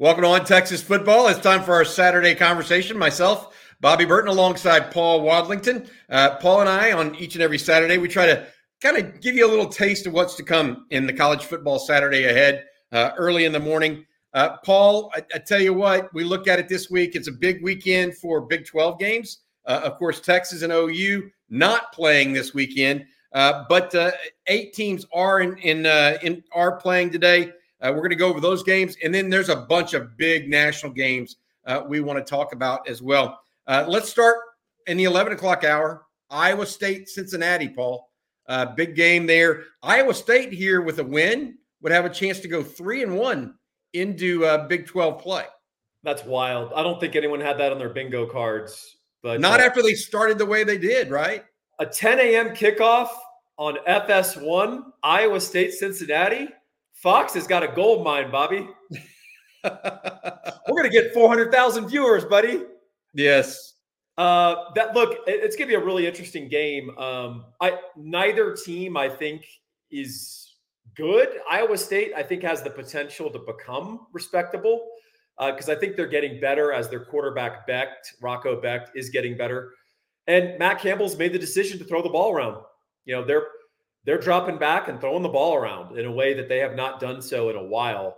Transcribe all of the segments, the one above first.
Welcome to On Texas Football. It's time for our Saturday conversation. Myself, Bobby Burton, alongside Paul Wadlington. Uh, Paul and I, on each and every Saturday, we try to kind of give you a little taste of what's to come in the college football Saturday ahead, uh, early in the morning. Uh, Paul, I, I, tell you what, we look at it this week. It's a big weekend for Big 12 games. Uh, of course, Texas and OU not playing this weekend, uh, but uh, eight teams are in, in, in are playing today. Uh, we're going to go over those games. And then there's a bunch of big national games uh, we want to talk about as well. Uh, let's start in the 11 o'clock hour. Iowa State, Cincinnati, Paul. Uh, big game there. Iowa State here with a win would have a chance to go three and one into uh, Big 12 play. That's wild. I don't think anyone had that on their bingo cards. But not uh, after they started the way they did, right? A 10 a.m. kickoff on FS1, Iowa State, Cincinnati. Fox has got a gold mine, Bobby. We're gonna get four hundred thousand viewers, buddy. Yes. Uh, that look, it's gonna be a really interesting game. Um, I neither team, I think, is good. Iowa State, I think, has the potential to become respectable because uh, I think they're getting better as their quarterback Becht, Rocco Becht, is getting better. And Matt Campbell's made the decision to throw the ball around. You know, they're they're dropping back and throwing the ball around in a way that they have not done so in a while.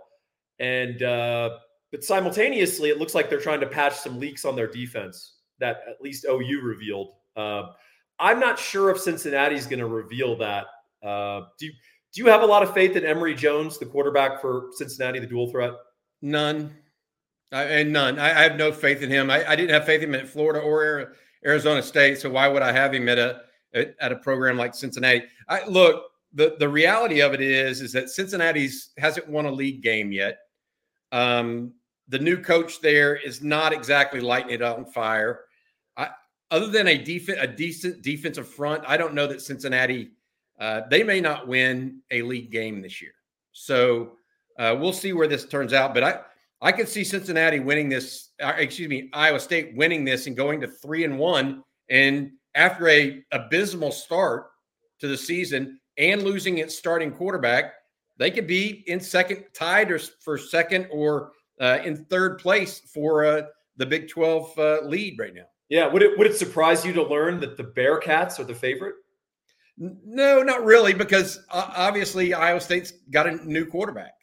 And uh, but simultaneously, it looks like they're trying to patch some leaks on their defense that at least OU revealed. Uh, I'm not sure if Cincinnati's going to reveal that. Uh, do you, do you have a lot of faith in Emory Jones, the quarterback for Cincinnati, the dual threat? None, I, and none. I, I, have no faith in him. I, I, didn't have faith in him at Florida or Arizona State, so why would I have him at a at, a program like Cincinnati. I, look, the the reality of it is is that Cincinnati's hasn't won a league game yet. Um, the new coach there is not exactly lighting it on fire. I, other than a def- a decent defensive front, I don't know that Cincinnati uh, they may not win a league game this year. So uh, we'll see where this turns out. But I I could see Cincinnati winning this. Uh, excuse me, Iowa State winning this and going to three and one and after a abysmal start to the season and losing its starting quarterback, they could be in second, tied or for second or uh, in third place for uh, the Big 12 uh, lead right now. Yeah. Would it would it surprise you to learn that the Bearcats are the favorite? No, not really, because obviously Iowa State's got a new quarterback.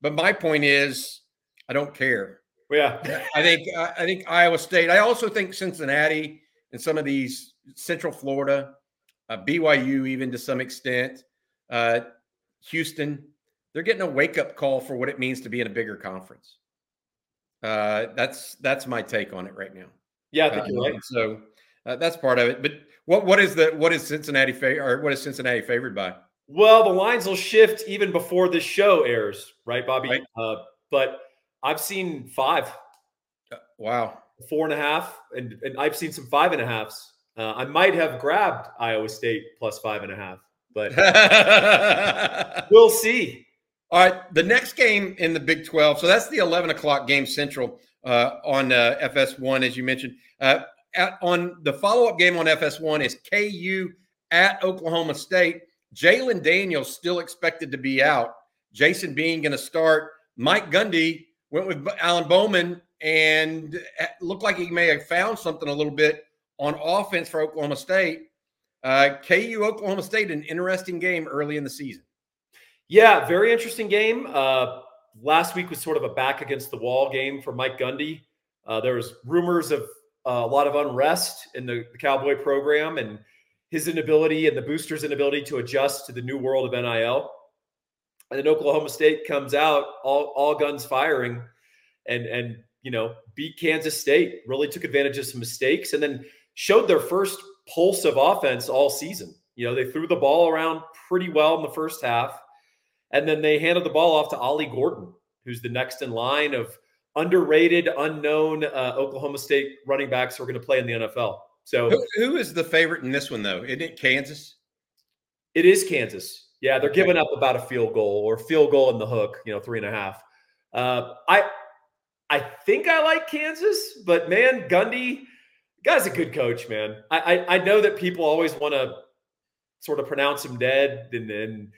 But my point is, I don't care. Yeah, I think I think Iowa State. I also think Cincinnati and some of these Central Florida, uh, BYU, even to some extent, uh, Houston, they're getting a wake up call for what it means to be in a bigger conference. Uh, that's that's my take on it right now. Yeah, I think you're right. So uh, that's part of it. But what what is the what is Cincinnati fa- or what is Cincinnati favored by? Well, the lines will shift even before this show airs, right, Bobby? Right. Uh, but I've seen five. Uh, wow. Four and a half, and, and I've seen some five and a halves. Uh, I might have grabbed Iowa State plus five and a half, but we'll see. All right, the next game in the Big 12. So that's the 11 o'clock game central uh, on uh, FS1, as you mentioned. Uh, at, on the follow up game on FS1 is KU at Oklahoma State. Jalon Daniels still expected to be out. Jason Bean going to start. Mike Gundy went with Alan Bowman and looked like he may have found something a little bit on offense for Oklahoma State. Uh, KU Oklahoma State, an interesting game early in the season. Yeah, very interesting game. Uh, last week was sort of a back against the wall game for Mike Gundy. Uh, there was rumors of uh, a lot of unrest in the, the, Cowboy program and his inability and the boosters' inability to adjust to the new world of NIL. And then Oklahoma State comes out all, all guns firing and and you know beat Kansas State. Really took advantage of some mistakes and then showed their first pulse of offense all season. You know, they threw the ball around pretty well in the first half, and then they handed the ball off to Ollie Gordon, who's the next in line of underrated, unknown uh, Oklahoma State running backs who are going to play in the NFL. So, who, who is the favorite in this one, though? Isn't it Kansas? It is Kansas. Yeah, they're giving up about a field goal or field goal in the hook. You know, three and a half. Uh, I I think I like Kansas, but man, Gundy guy's a good coach, man. I, I, I know that people always want to sort of pronounce him dead, and then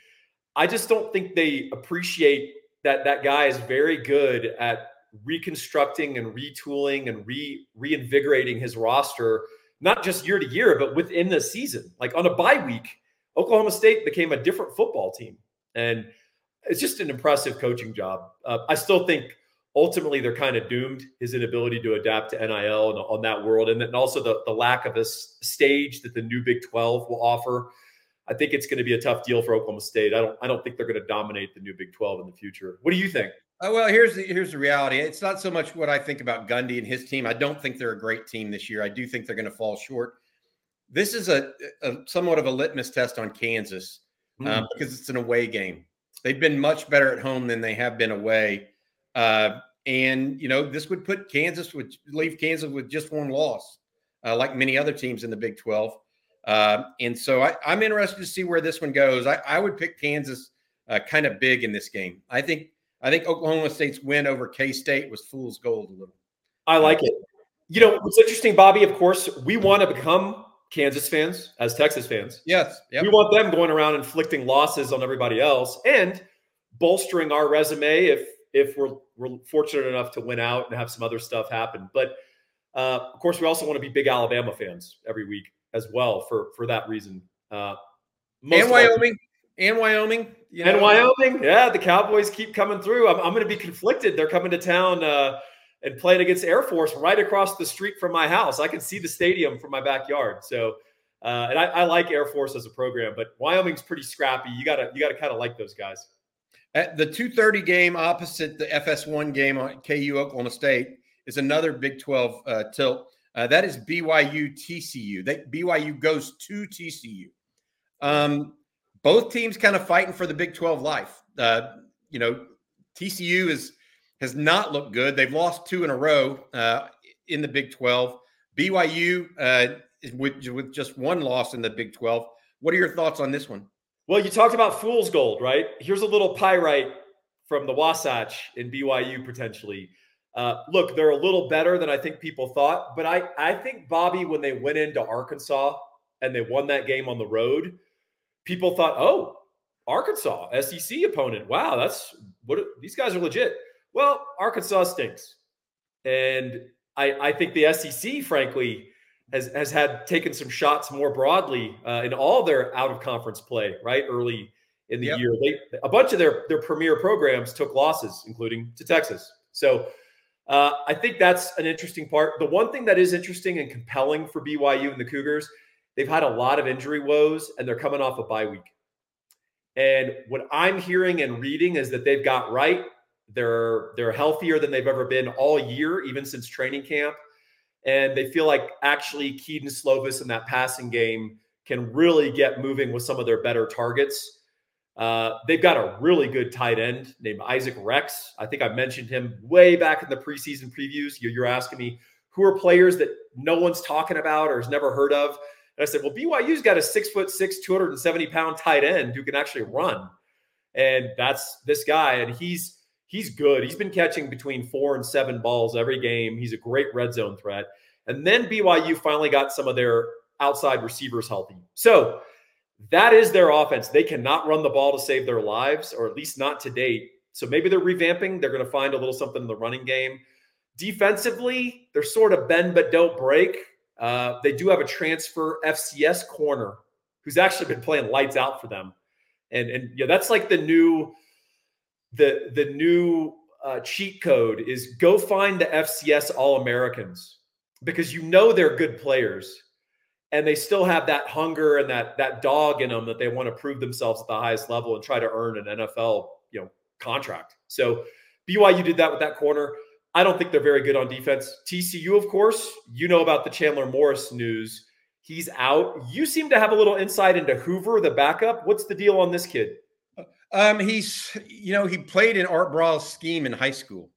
I just don't think they appreciate that that guy is very good at reconstructing and retooling and re reinvigorating his roster, not just year to year, but within the season. Like on a bye week, Oklahoma State became a different football team, and it's just an impressive coaching job. Uh, I still think ultimately they're kind of doomed his inability to adapt to NIL and on that world, and then also the the lack of a stage that the new Big Twelve will offer. I think it's going to be a tough deal for Oklahoma State. I don't I don't think they're going to dominate the new Big Twelve in the future. What do you think? Uh, well, here's the here's the reality. It's not so much what I think about Gundy and his team. I don't think they're a great team this year. I do think they're going to fall short. This is a, a somewhat of a litmus test on Kansas mm. um, because it's an away game. They've been much better at home than they have been away. Uh, and you know, this would put Kansas would leave Kansas with just one loss, uh, like many other teams in the Big Twelve. Uh, and so I, am interested to see where this one goes. I, I would pick Kansas uh, kind of big in this game. I think I think Oklahoma State's win over K State was fool's gold a little. I like it. You know what's interesting, Bobby? Of course, we want to become Kansas fans as Texas fans. Yes, yep. we want them going around inflicting losses on everybody else and bolstering our resume if if we're we're fortunate enough to win out and have some other stuff happen. But uh, of course, we also want to be big Alabama fans every week as well for for that reason. Uh, and Wyoming, and Wyoming, you know? and Wyoming. Yeah, the Cowboys keep coming through. I'm, I'm going to be conflicted. They're coming to town uh, and playing against Air Force right across the street from my house. I can see the stadium from my backyard. So. Uh, and I, I, like Air Force as a program, but Wyoming's pretty scrappy. You gotta you gotta kind of like those guys. At the 2:30 game opposite the FS1 game on KU Oklahoma State is another Big 12 uh, tilt. Uh, that is BYU TCU. BYU goes to TCU. Um, both teams kind of fighting for the Big 12 life. Uh, you know, TCU is has not looked good. They've lost two in a row uh, in the Big 12. BYU uh, with, with just one loss in the Big 12. What are your thoughts on this one? Well, you talked about fool's gold, right? Here's a little pyrite from the Wasatch in BYU potentially. Uh, look, they're a little better than I think people thought, but I, I think Bobby, when they went into Arkansas and they won that game on the road, people thought, oh, Arkansas, SEC opponent. Wow, that's what these guys are legit. Well, Arkansas stinks. And I, I think the SEC, frankly, has has had taken some shots more broadly uh, in all their out of conference play right early in the yep. year. They a bunch of their their premier programs took losses, including to Texas. So uh, I think that's an interesting part. The one thing that is interesting and compelling for BYU and the Cougars, they've had a lot of injury woes, and they're coming off a bye week. And what I'm hearing and reading is that they've got right. They're they're healthier than they've ever been all year, even since training camp and they feel like actually Kedon Slovis in that passing game can really get moving with some of their better targets. Uh, they've got a really good tight end named Isaac Rex. I think I mentioned him way back in the preseason previews. You're asking me who are players that no one's talking about or has never heard of. And I said, well, BYU's got a six foot six, 270 pound tight end who can actually run. And that's this guy. And he's he's good. He's been catching between four and seven balls every game. He's a great red zone threat. And then BYU finally got some of their outside receivers healthy. So that is their offense. They cannot run the ball to save their lives, or at least not to date. So maybe they're revamping. They're going to find a little something in the running game. Defensively, they're sort of bend but don't break. Uh, they do have a transfer FCS corner who's actually been playing lights out for them, and and yeah, that's like the new the the new uh, cheat code is go find the FCS All Americans because you know they're good players and they still have that hunger and that that dog in them that they want to prove themselves at the highest level and try to earn an NFL, you know, contract. So BYU did that with that corner. I don't think they're very good on defense. TCU, of course, you know about the Chandler Morris news. He's out. You seem to have a little insight into Hoover, the backup. What's the deal on this kid? Um, he's, you know, he played in Art Briles' scheme in high school.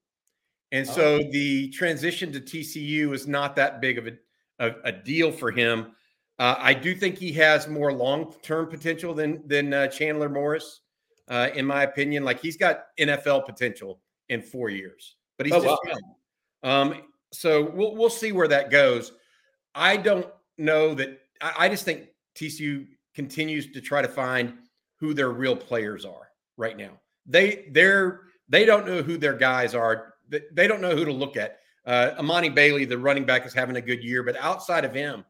And so oh. the transition to TCU is not that big of a, a, a deal for him. Uh, I do think he has more long term potential than than uh, Chandler Morris, uh, in my opinion. Like he's got NFL potential in four years, but he's oh, just wow. young. Um, so we'll we'll see where that goes. I don't know that. I, I just think TCU continues to try to find who their real players are right now. They they're they don't know who their guys are they don't know who to look at. Uh, Emani Bailey, the running back, is having a good year, but outside of him,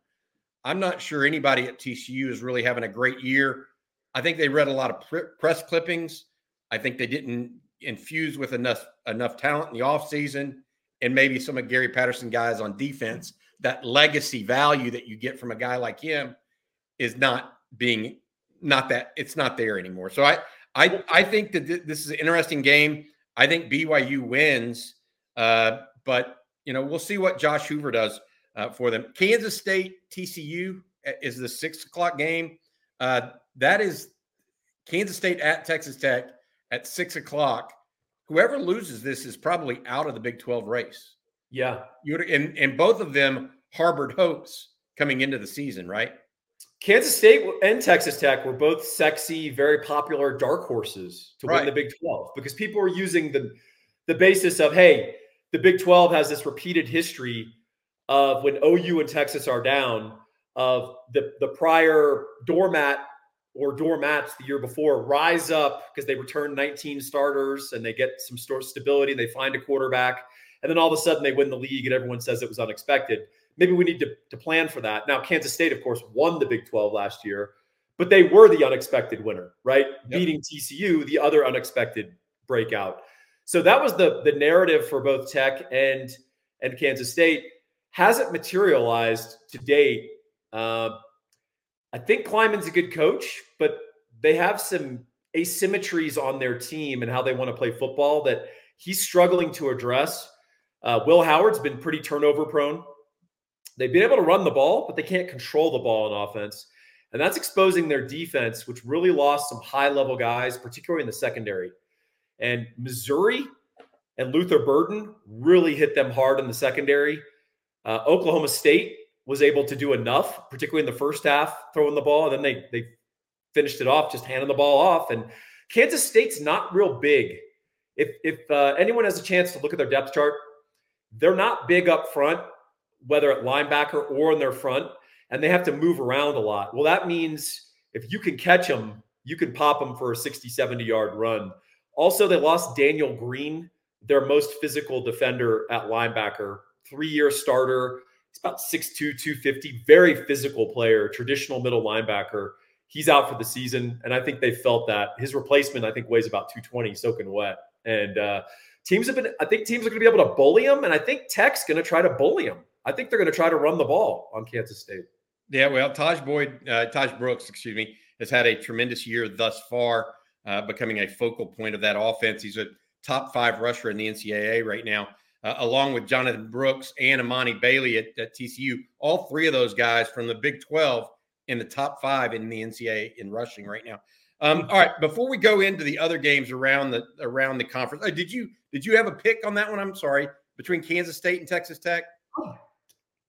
I'm not sure anybody at TCU is really having a great year. I think they read a lot of press clippings. I think they didn't infuse with enough enough talent in the offseason and maybe some of Gary Patterson guys on defense. That legacy value that you get from a guy like him is not being not that it's not there anymore. So I I I think that th- this is an interesting game. I think BYU wins, uh, but you know we'll see what Josh Hoover does uh, for them. Kansas State TCU uh, is the six o'clock game. Uh, that is Kansas State at Texas Tech at six o'clock. Whoever loses this is probably out of the Big Twelve race. Yeah, you and and both of them harbored hopes coming into the season, right? Kansas State and Texas Tech were both sexy, very popular dark horses to right. win the Big 12 because people were using the the basis of hey, the Big 12 has this repeated history of when OU and Texas are down of the the prior doormat or doormats the year before rise up because they return 19 starters and they get some stability and they find a quarterback, and then all of a sudden they win the league and everyone says it was unexpected maybe we need to, to plan for that. Now, Kansas State, of course, won the Big 12 last year, but they were the unexpected winner, right? Yep. Beating TCU, the other unexpected breakout. So that was the the narrative for both Tech and and Kansas State. Hasn't materialized to date. Uh, I think Klieman's a good coach, but they have some asymmetries on their team and how they want to play football that he's struggling to address. Uh, Will Howard's been pretty turnover prone They've been able to run the ball, but they can't control the ball in offense. And that's exposing their defense, which really lost some high level guys, particularly in the secondary. And Missouri and Luther Burden really hit them hard in the secondary. Uh, Oklahoma State was able to do enough, particularly in the first half, throwing the ball. And then they, they finished it off, just handing the ball off. And Kansas State's not real big. If, if uh, anyone has a chance to look at their depth chart, they're not big up front whether at linebacker or in their front, and they have to move around a lot. Well, that means if you can catch them, you can pop them for a 60, 70 yard run. Also, they lost Daniel Green, their most physical defender at linebacker, three year starter. He's about 6'2, 250, very physical player, traditional middle linebacker. He's out for the season. And I think they felt that. His replacement, I think, weighs about 220, soaking wet. And uh, teams have been, I think teams are going to be able to bully him. And I think Tech's going to try to bully him. I think they're going to try to run the ball on Kansas State. Yeah, well, Taj Boyd, uh, Tahj Brooks, excuse me, has had a tremendous year thus far, uh, becoming a focal point of that offense. He's a top five rusher in the NCAA right now, uh, along with Jonathan Brooks and Emani Bailey at, at, TCU. All three of those guys from the Big 12 in the top five in the NCAA in rushing right now. Um, all right, before we go into the other games around the around the conference, uh, did you did you have a pick on that one? I'm sorry, between Kansas State and Texas Tech.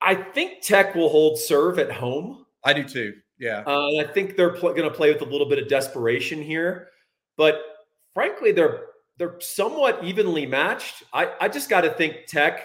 I think Tech will hold serve at home. I do too. Yeah. Uh, I think they're pl- going to play with a little bit of desperation here, but frankly, they're they're somewhat evenly matched. I, I just got to think Tech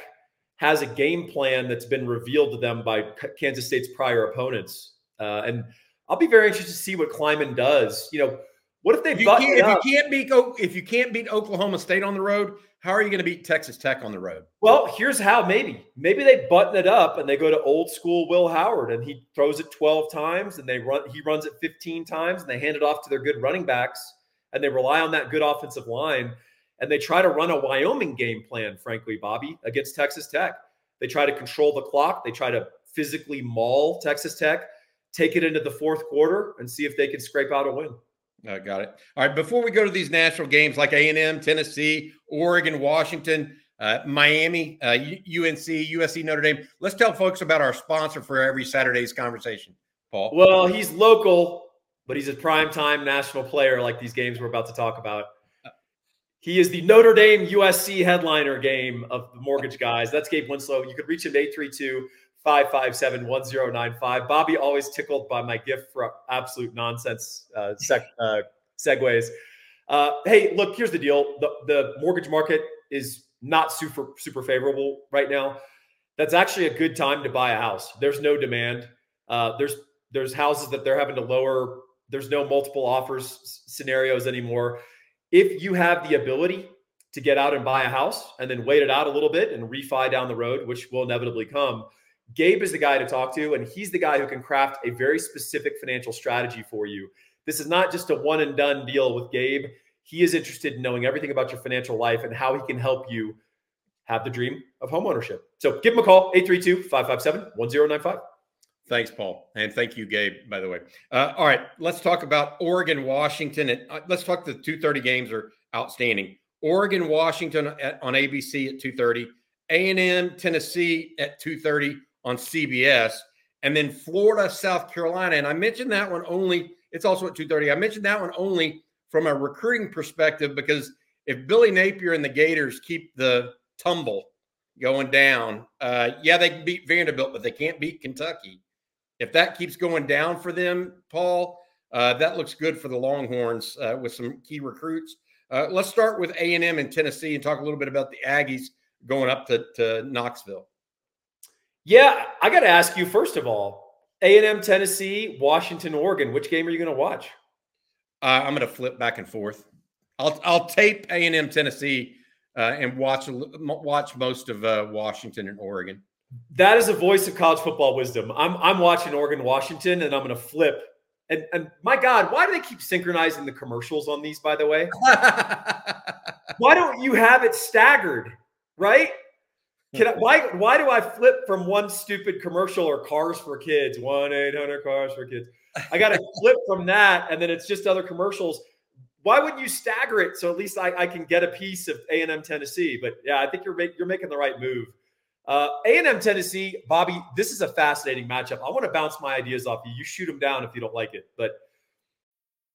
has a game plan that's been revealed to them by Kansas State's prior opponents, uh, and I'll be very interested to see what Klieman does. You know, what if they if you, can't, if you can't beat if you can't beat Oklahoma State on the road? How are you going to beat Texas Tech on the road? Well, here's how maybe. Maybe they button it up and they go to old school Will Howard and he throws it 12 times and they run he runs it 15 times and they hand it off to their good running backs and they rely on that good offensive line and they try to run a Wyoming game plan, frankly, Bobby, against Texas Tech. They try to control the clock, they try to physically maul Texas Tech, take it into the fourth quarter and see if they can scrape out a win. I got it. All right. Before we go to these national games like A and M, Tennessee, Oregon, Washington, uh, Miami, uh, UNC, USC, Notre Dame, let's tell folks about our sponsor for every Saturday's conversation. Paul. Well, he's local, but he's a prime time national player like these games we're about to talk about. He is the Notre Dame USC headliner game of the mortgage guys. That's Gabe Winslow. You could reach him at 832 557 1095. Bobby always tickled by my gift for absolute nonsense uh, sec, uh, segues. Uh, hey, look, here's the deal the, the mortgage market is not super, super favorable right now. That's actually a good time to buy a house. There's no demand. Uh, there's there's houses that they're having to lower. There's no multiple offers scenarios anymore. If you have the ability to get out and buy a house and then wait it out a little bit and refi down the road, which will inevitably come. Gabe is the guy to talk to, and he's the guy who can craft a very specific financial strategy for you. This is not just a one and done deal with Gabe. He is interested in knowing everything about your financial life and how he can help you have the dream of homeownership. So give him a call, 832 557 1095. Thanks, Paul. And thank you, Gabe, by the way. Uh, all right, let's talk about Oregon, Washington. And uh, let's talk the 230 games are outstanding. Oregon, Washington at, on ABC at 230, A&M, Tennessee at 230 on CBS, and then Florida, South Carolina. And I mentioned that one only, it's also at 230. I mentioned that one only from a recruiting perspective because if Billy Napier and the Gators keep the tumble going down, uh, yeah, they can beat Vanderbilt, but they can't beat Kentucky. If that keeps going down for them, Paul, uh, that looks good for the Longhorns uh, with some key recruits. Uh, let's start with A and M in Tennessee and talk a little bit about the Aggies going up to, to Knoxville. Yeah, I got to ask you first of all, A and M, Tennessee, Washington, Oregon. Which game are you going to watch? Uh, I'm going to flip back and forth. I'll I'll tape A and M, Tennessee, uh, and watch watch most of uh, Washington and Oregon. That is a voice of college football wisdom. I'm I'm watching Oregon, Washington, and I'm going to flip. And and my God, why do they keep synchronizing the commercials on these? By the way, why don't you have it staggered? Right? Can I, why why do I flip from one stupid commercial or cars for kids, one eight hundred cars for kids? I got to flip from that, and then it's just other commercials. Why wouldn't you stagger it so at least I, I can get a piece of A and M Tennessee? But yeah, I think you're make, you're making the right move. Uh, A&M Tennessee, Bobby, this is a fascinating matchup. I want to bounce my ideas off you. You shoot them down if you don't like it. But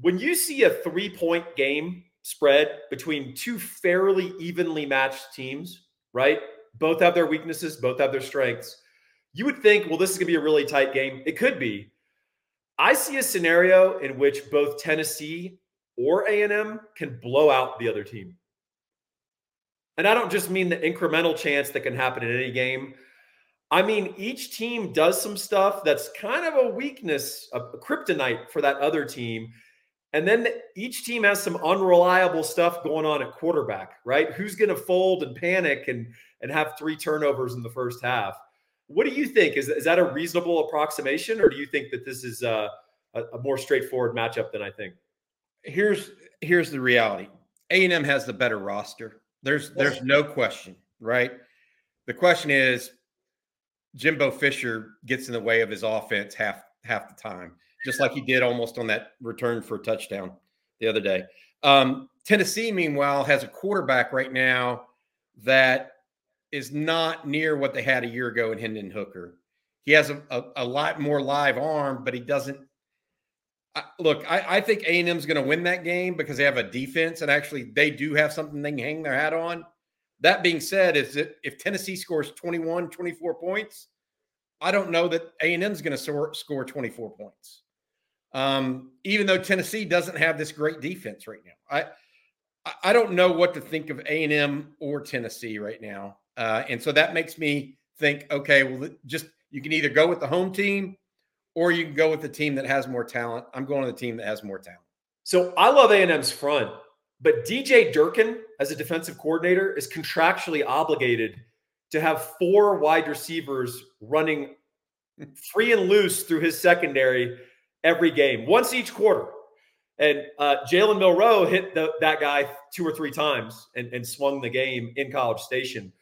when you see a three point game spread between two fairly evenly matched teams, right? Both have their weaknesses, both have their strengths. You would think, well, this is going to be a really tight game. It could be. I see a scenario in which both Tennessee or A&M can blow out the other team. And I don't just mean the incremental chance that can happen in any game. I mean, each team does some stuff that's kind of a weakness, a kryptonite for that other team. And then each team has some unreliable stuff going on at quarterback, right? Who's going to fold and panic and and have three turnovers in the first half? What do you think? Is, is that a reasonable approximation, or do you think that this is a, a, a more straightforward matchup than I think? Here's here's the reality: A and M has the better roster. There's there's no question, right? The question is, Jimbo Fisher gets in the way of his offense half half the time just like he did almost on that return for a touchdown the other day. Um, Tennessee, meanwhile, has a quarterback right now that is not near what they had a year ago in Hendon Hooker. He has a, a, a lot more live arm, but he doesn't. I, look, I, I think A&M is going to win that game because they have a defense, and actually they do have something they can hang their hat on. That being said, is that if Tennessee scores 21, 24 points, I don't know that A&M is going to score 24 points. Um, even though Tennessee doesn't have this great defense right now, I I don't know what to think of A and M or Tennessee right now, uh, and so that makes me think, okay, well, just you can either go with the home team or you can go with the team that has more talent. I'm going to the team that has more talent. So I love A and M's front, but DJ Durkin as a defensive coordinator is contractually obligated to have four wide receivers running free and loose through his secondary every game, once each quarter. And uh, Jalen Milroe hit the, that guy two or three times and, and swung the game in College Station.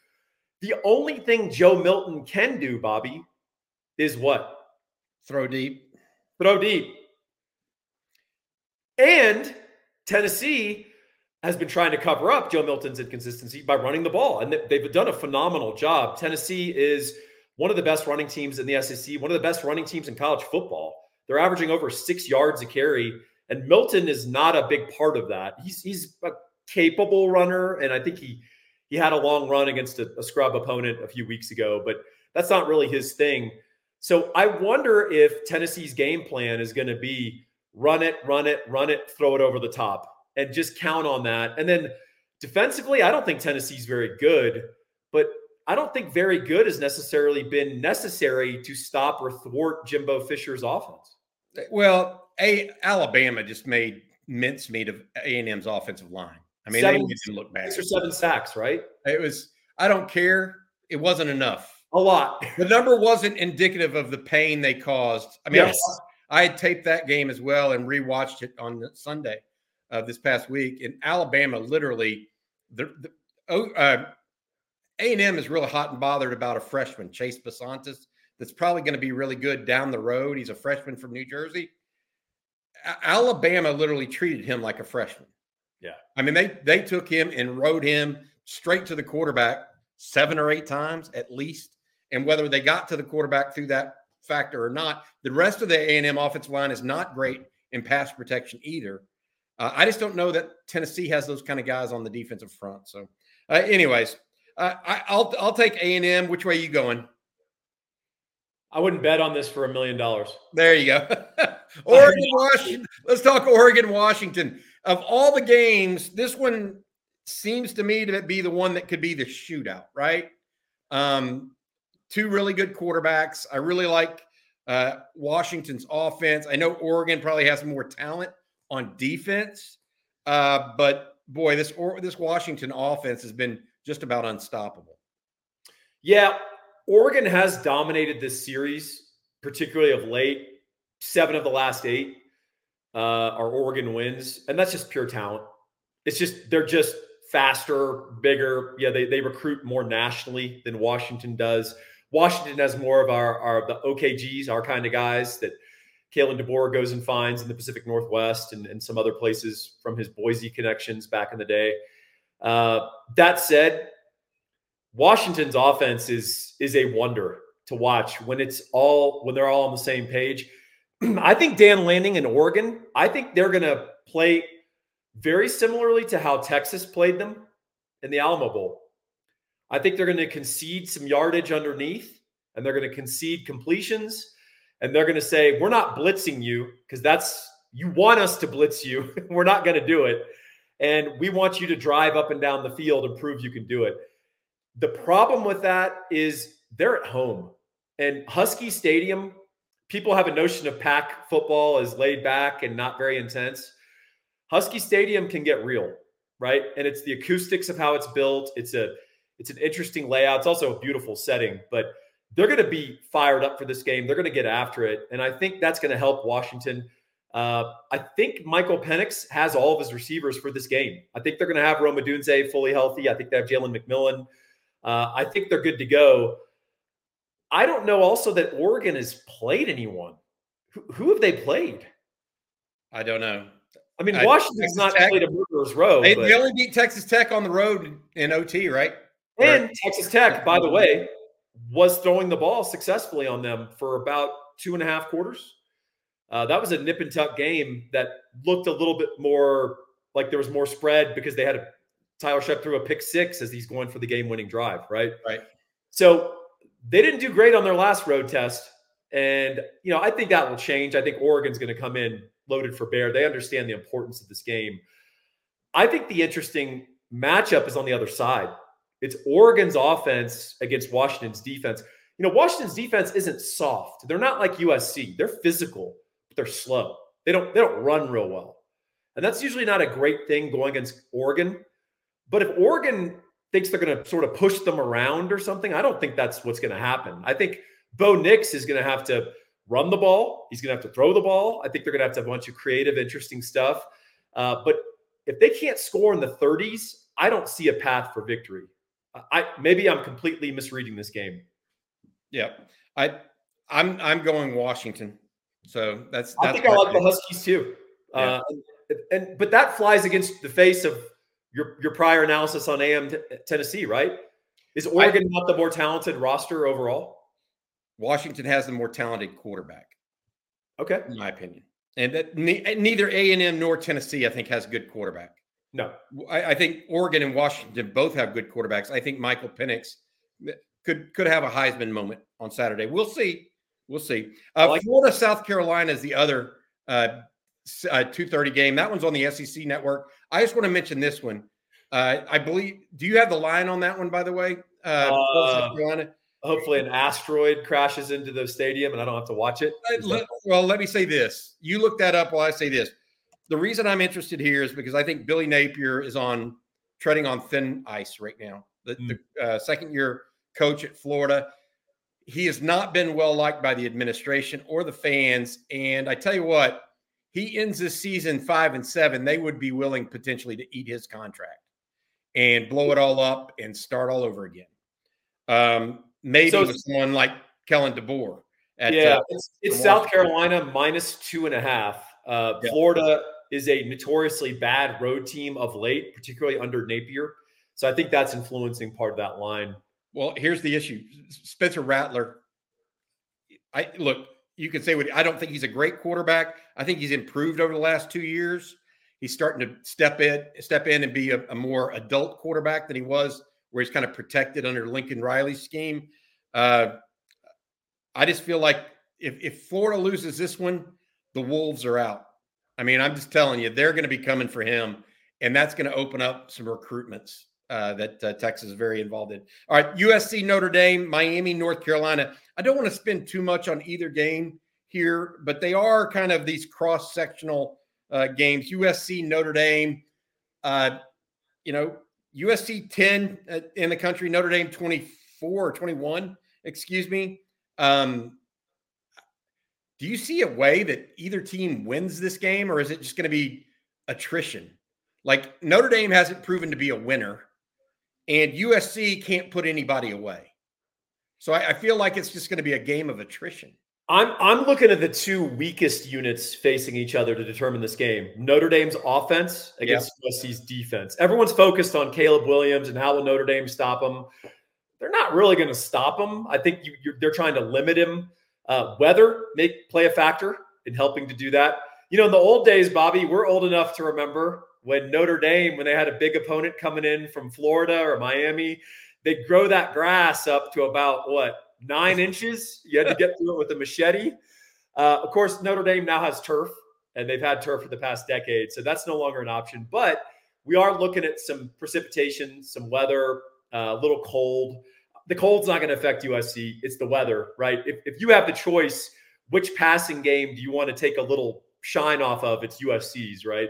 The only thing Joe Milton can do, Bobby, is what? Throw deep. Throw deep. And Tennessee has been trying to cover up Joe Milton's inconsistency by running the ball. And they've done a phenomenal job. Tennessee is one of the best running teams in the SEC, one of the best running teams in college football. They're averaging over six yards a carry. And Milton is not a big part of that. He's he's a capable runner, and I think he he had a long run against a, a scrub opponent a few weeks ago, but that's not really his thing. So I wonder if Tennessee's game plan is going to be run it, run it, run it, throw it over the top, and just count on that. And then defensively, I don't think Tennessee's very good, but I don't think very good has necessarily been necessary to stop or thwart Jimbo Fisher's offense. Well, a Alabama just made mincemeat of A and M's offensive line. I mean, seven, they didn't look bad. Six or seven sacks, right? It was. I don't care. It wasn't enough. A lot. The number wasn't indicative of the pain they caused. I mean, yes. I, taped that game as well and rewatched it on Sunday of uh, this past week. In Alabama, literally, the, the oh, uh, A&M is really hot and bothered about a freshman, Chase Bisontis, that's probably going to be really good down the road. He's a freshman from New Jersey. Alabama literally treated him like a freshman. Yeah. I mean, they they took him and rode him straight to the quarterback seven or eight times at least. And whether they got to the quarterback through that factor or not, the rest of the A&M offensive line is not great in pass protection either. Uh, I just don't know that Tennessee has those kind of guys on the defensive front. So, uh, anyways, uh, I, will I'll take A&M. Which way are you going? I wouldn't bet on this for a million dollars. There you go. Oregon, Washington. Let's talk Oregon, Washington. Of all the games, this one seems to me to be the one that could be the shootout, right? Um, two really good quarterbacks. I really like uh, Washington's offense. I know Oregon probably has more talent on defense, uh, but boy, this or, this Washington offense has been just about unstoppable. Yeah, Oregon has dominated this series, particularly of late. Seven of the last eight uh, are Oregon wins, and that's just pure talent. It's just they're just faster, bigger. Yeah, they they recruit more nationally than Washington does. Washington has more of our our the OKGs, our kind of guys that Kalen DeBoer goes and finds in the Pacific Northwest and, and some other places from his Boise connections back in the day. Uh, that said, Washington's offense is is a wonder to watch when it's all when they're all on the same page. I think Dan Lanning in Oregon, I think they're going to play very similarly to how Texas played them in the Alamo Bowl. I think they're going to concede some yardage underneath and they're going to concede completions and they're going to say, We're not blitzing you because that's you want us to blitz you. We're not going to do it. And we want you to drive up and down the field and prove you can do it. The problem with that is they're at home and Husky Stadium. People have a notion of Pac football as laid back and not very intense. Husky Stadium can get real, right? And it's the acoustics of how it's built. It's a it's an interesting layout. It's also a beautiful setting, but they're going to be fired up for this game. They're going to get after it, and I think that's going to help Washington. Uh, I think Michael Penix has all of his receivers for this game. I think they're going to have Rome Odunze fully healthy. I think they have Jalen McMillan. Uh, I think they're good to go. I don't know also that Oregon has played anyone. Who, who have they played? I don't know. I mean, Washington's not Tech, played a murderer's row. They, they, only beat Texas Tech on the road in OT, right? And or, Texas Tech, by the way, was throwing the ball successfully on them for about two and a half quarters. Uh, that was a nip and tuck game that looked a little bit more like there was more spread because they had a Tyler Shough threw a pick six as he's going for the game winning drive, right? Right. So they didn't do great on their last road test. And, you know, I think that will change. I think Oregon's going to come in loaded for bear. They understand the importance of this game. I think the interesting matchup is on the other side. It's Oregon's offense against Washington's defense. You know, Washington's defense isn't soft. They're not like USC. They're physical, but they're slow. They don't they don't run real well. And that's usually not a great thing going against Oregon. But if Oregon thinks they're going to sort of push them around or something, I don't think that's what's going to happen. I think Bo Nix is going to have to run the ball. He's going to have to throw the ball. I think they're going to have to have a bunch of creative, interesting stuff. Uh, but if they can't score in the 30s, I don't see a path for victory. I maybe I'm completely misreading this game. Yeah, I I'm I'm going Washington. So that's, that's I think I like the Huskies too. Yeah. Uh, and, and, but that flies against the face of your your prior analysis on AM t- Tennessee, right? Is Oregon I, not the more talented roster overall? Washington has the more talented quarterback. Okay, in my opinion, and that ne- neither A and M nor Tennessee, I think, has good quarterback. No, I, I, think Oregon and Washington both have good quarterbacks. I think Michael Penix could could have a Heisman moment on Saturday. We'll see. We'll see. Uh, like Florida, South Carolina is the other uh, uh, 2:30 game. That one's on the SEC network. I just want to mention this one. Uh, I believe. Do you have the line on that one, by the way? Uh, South Hopefully, an asteroid crashes into the stadium, and I don't have to watch it. Well, let me say this. You look that up while I say this. The reason I'm interested here is because I think Billy Napier is on treading on thin ice right now. The, mm. the uh, second year coach at Florida he has not been well liked by the administration or the fans. And I tell you what, he ends this season five and seven, they would be willing potentially to eat his contract and blow it all up and start all over again. Um, maybe so, with someone like Kalen DeBoer. At, yeah, uh, it's, it's South Carolina minus two and a half. Uh, yeah. Florida is a notoriously bad road team of late, particularly under Napier. So I think that's influencing part of that line. Well, here's the issue. Spencer Rattler. I look, you can say what I don't think he's a great quarterback. I think he's improved over the last two years. He's starting to step in, step in and be a, a more adult quarterback than he was, where he's kind of protected under Lincoln Riley's scheme. Uh, I just feel like if, if Florida loses this one, the Wolves are out. I mean, I'm just telling you, they're going to be coming for him, and that's going to open up some recruitments uh, that uh, Texas is very involved in. All right, USC, Notre Dame, Miami, North Carolina. I don't want to spend too much on either game here, but they are kind of these cross sectional uh, games. USC, Notre Dame. Uh, you know, USC 10 uh, in the country, Notre Dame 24 or 21, excuse me. Um, do you see a way that either team wins this game, or is it just going to be attrition? Like Notre Dame hasn't proven to be a winner and USC can't put anybody away. So I, I feel like it's just going to be a game of attrition. I'm I'm looking at the two weakest units facing each other to determine this game. Notre Dame's offense against yep. USC's defense. Everyone's focused on Caleb Williams and how will Notre Dame stop him. They're not really going to stop him. I think you, they're trying to limit him. Uh, weather make play a factor in helping to do that. You know, in the old days, Bobby, we're old enough to remember when Notre Dame, when they had a big opponent coming in from Florida or Miami, they'd grow that grass up to about what nine inches. You had to get through it with a machete. Uh, of course, Notre Dame now has turf, and they've had turf for the past decade, so that's no longer an option. But we are looking at some precipitation, some weather, uh, a little cold. The cold's not going to affect USC. It's the weather, right? If, if you have the choice, which passing game do you want to take a little shine off of? It's USC's, right?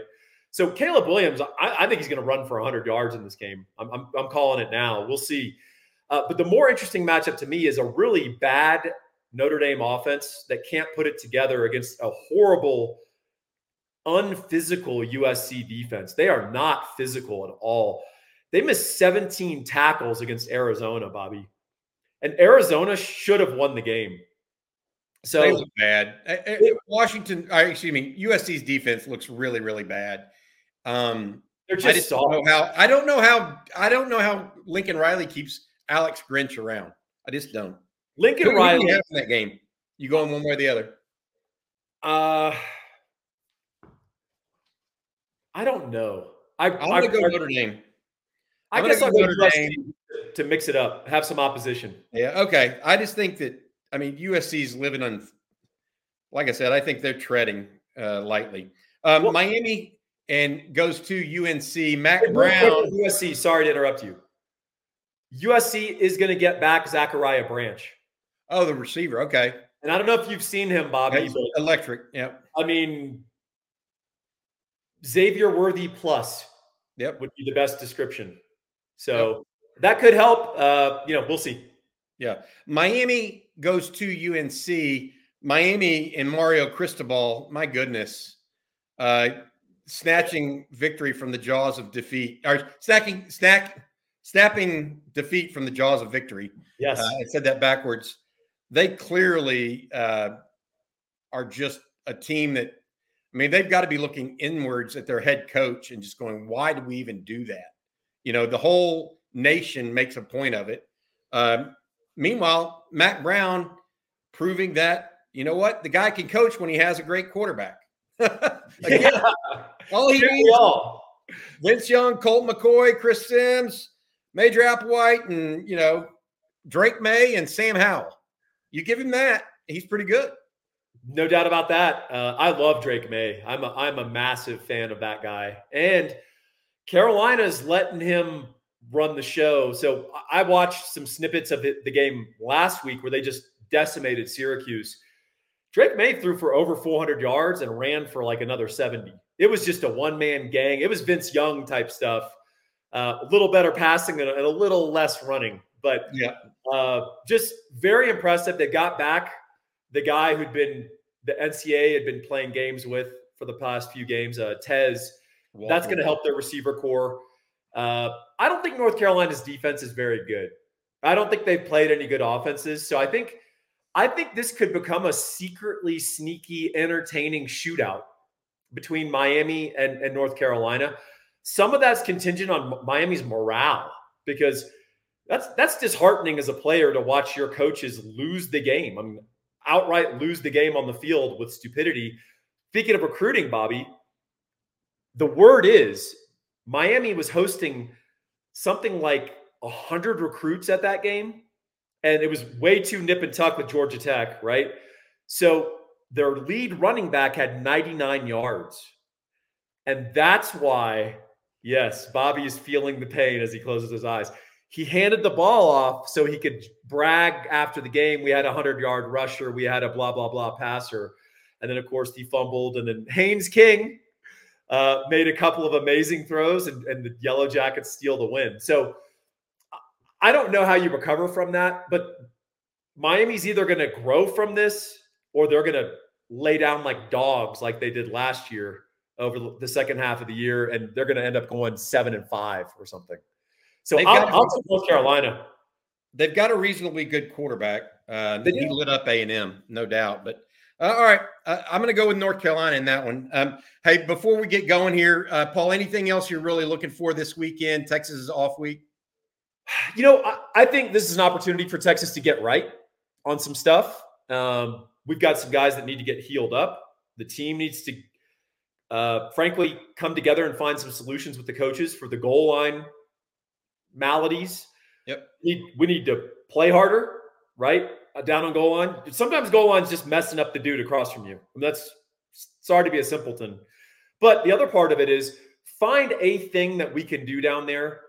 So Caleb Williams, I, I think he's going to run for 100 yards in this game. I'm, I'm, I'm calling it now. We'll see. Uh, but the more interesting matchup to me is a really bad Notre Dame offense that can't put it together against a horrible, unphysical USC defense. They are not physical at all. They missed 17 tackles against Arizona, Bobby. And Arizona should have won the game. So they look bad. Eh, eh, it, Washington, uh, excuse me, USC's defense looks really, really bad. Um, They're just, I just don't know how. I don't know how. I don't know how Lincoln Riley keeps Alex Grinch around. I just don't. Lincoln who, Riley in that game. You going one way or the other? Uh, I don't know. I, I'm going to go Notre Dame. I guess I'll go Notre Dame to mix it up, have some opposition. Yeah. Okay. I just think that I mean USC's living on. Like I said, I think they're treading uh, lightly. Um, well, Miami and goes to UNC. Mack Brown. USC, sorry to interrupt you. USC is going to get back Zachariah Branch. Oh, the receiver. Okay. And I don't know if you've seen him, Bobby. electric. Yep. I mean, Xavier Worthy plus. Yep. Would be the best description. So yep. that could help. Uh, you know, we'll see. Yeah. Miami goes to UNC. Miami and Mario Cristobal, my goodness, uh, snatching victory from the jaws of defeat, or snacking, snack, snapping defeat from the jaws of victory. Yes, uh, I said that backwards. They clearly uh, are just a team that, I mean, they've got to be looking inwards at their head coach and just going, "Why do we even do that?" You know, the whole nation makes a point of it. Um, meanwhile, Matt Brown proving that you know what the guy can coach when he has a great quarterback. Again, yeah. all he needs all. Vince Young, Colt McCoy, Chris Simms, Major Applewhite, and you know Drake Maye and Sam Howell. You give him that, he's pretty good. No doubt about that. Uh, I love Drake Maye. I'm a, I'm a massive fan of that guy, and Carolina's letting him run the show. So I watched some snippets of the game last week where they just decimated Syracuse. Drake Maye threw for over 400 yards and ran for like another 70. It was just a one man gang. It was Vince Young type stuff. Uh, a little better passing and a, and a little less running, but yeah, uh, just very impressive. They got back the guy who'd been the NCAA had been playing games with for the past few games, uh, Tez. That's going to help their receiver corps. Uh, I don't think North Carolina's defense is very good. I don't think they've played any good offenses. So I think I think this could become a secretly sneaky, entertaining shootout between Miami and, and North Carolina. Some of that's contingent on Miami's morale because that's that's disheartening as a player to watch your coaches lose the game. I mean, outright lose the game on the field with stupidity. Speaking of recruiting, Bobby, the word is Miami was hosting something like 100 recruits at that game. And it was way too nip and tuck with Georgia Tech, right? So their lead running back had 99 yards. And that's why, yes, Bobby is feeling the pain as he closes his eyes. He handed the ball off so he could brag after the game. We had a 100 yard rusher, we had a blah, blah, blah passer. And then, of course, he fumbled. And then Haynes King uh, made a couple of amazing throws, and, and the Yellow Jackets steal the win. So I don't know how you recover from that, but Miami's either going to grow from this or they're going to lay down like dogs like they did last year over the second half of the year, and they're going to end up going seven and five or something. So I'll, I'll take North Carolina. They've got a reasonably good quarterback. Uh, he lit up A and M, no doubt. But uh, all right, uh, I'm going to go with North Carolina in that one. Um, hey, before we get going here, uh, Paul, anything else you're really looking for this weekend? Texas is off week. You know, I, I think this is an opportunity for Texas to get right on some stuff. Um, we've got some guys that need to get healed up. The team needs to, uh, frankly, come together and find some solutions with the coaches for the goal line maladies. Yep. We need, we need to play harder, right? Uh, down on goal line. Sometimes goal line's just messing up the dude across from you. I mean, that's sorry to be a simpleton. But the other part of it is find a thing that we can do down there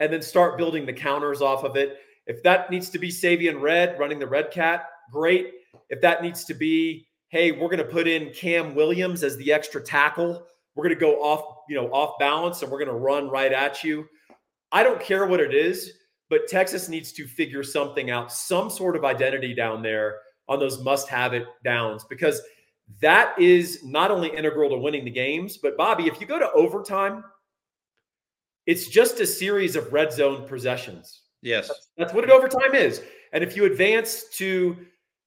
and then start building the counters off of it. If that needs to be Savion Red running the Red Cat, great. If that needs to be, hey, we're going to put in Cam Williams as the extra tackle. We're going to go off, you know, off balance and we're going to run right at you. I don't care what it is, but Texas needs to figure something out, some sort of identity down there on those must have it downs because that is not only integral to winning the games, but Bobby, if you go to overtime, it's just a series of red zone possessions. Yes. That's, that's what an overtime is. And if you advance to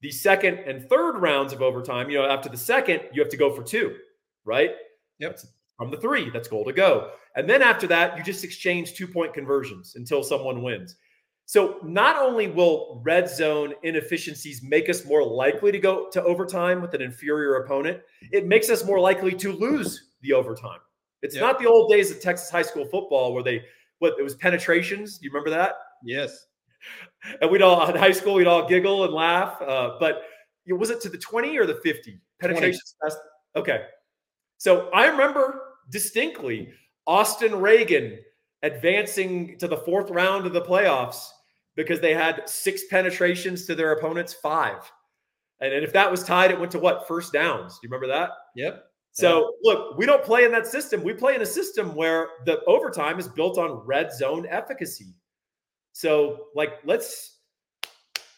the second and third rounds of overtime, you know, after the second, you have to go for two, right? Yep. That's from the three, that's goal to go. And then after that, you just exchange two point conversions until someone wins. So not only will red zone inefficiencies make us more likely to go to overtime with an inferior opponent, it makes us more likely to lose the overtime. It's yep. not the old days of Texas high school football where they what it was penetrations. You remember that? Yes. And we'd all in high school we'd all giggle and laugh. Uh, but was it to the twenty or the fifty penetrations? Okay. So I remember distinctly Austin Reagan advancing to the fourth round of the playoffs because they had six penetrations to their opponent's five. And, and if that was tied, it went to what? First downs. Do you remember that? Yep. So look, we don't play in that system. We play in a system where the overtime is built on red zone efficacy. So like let's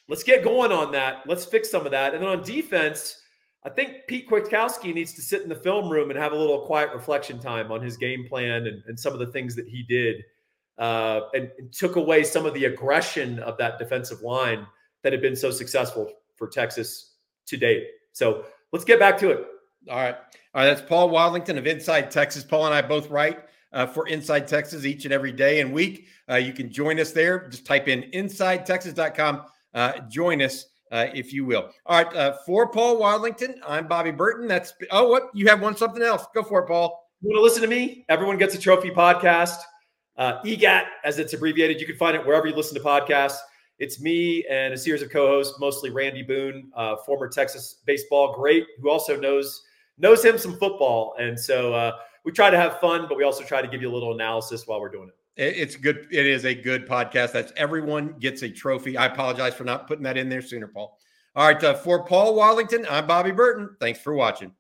let's get going on that. Let's fix some of that. And then on defense, I think Pete Kwiatkowski needs to sit in the film room and have a little quiet reflection time on his game plan and, and some of the things that he did uh, and, and, took away some of the aggression of that defensive line that had been so successful for Texas to date. So let's get back to it. All right. All right. That's Paul Wadlington of Inside Texas. Paul and I both write uh, for Inside Texas each and every day and week. Uh, you can join us there. Just type in insidetexas.com. Uh, join us uh, if you will. All right, uh, for Paul Wadlington, I'm Bobby Burton. That's oh, what you have one something else? Go for it, Paul. You want to listen to me? Everyone gets a trophy podcast. Uh, EGAT, as it's abbreviated. You can find it wherever you listen to podcasts. It's me and a series of co-hosts, mostly Randy Boone, uh, former Texas baseball great, who also knows knows him some football, and so uh, we try to have fun, but we also try to give you a little analysis while we're doing it. It's good. It is a good podcast. That's everyone gets a trophy. I apologize for not putting that in there sooner, Paul. All right. Uh, for Paul Wadlington, I'm Bobby Burton. Thanks for watching.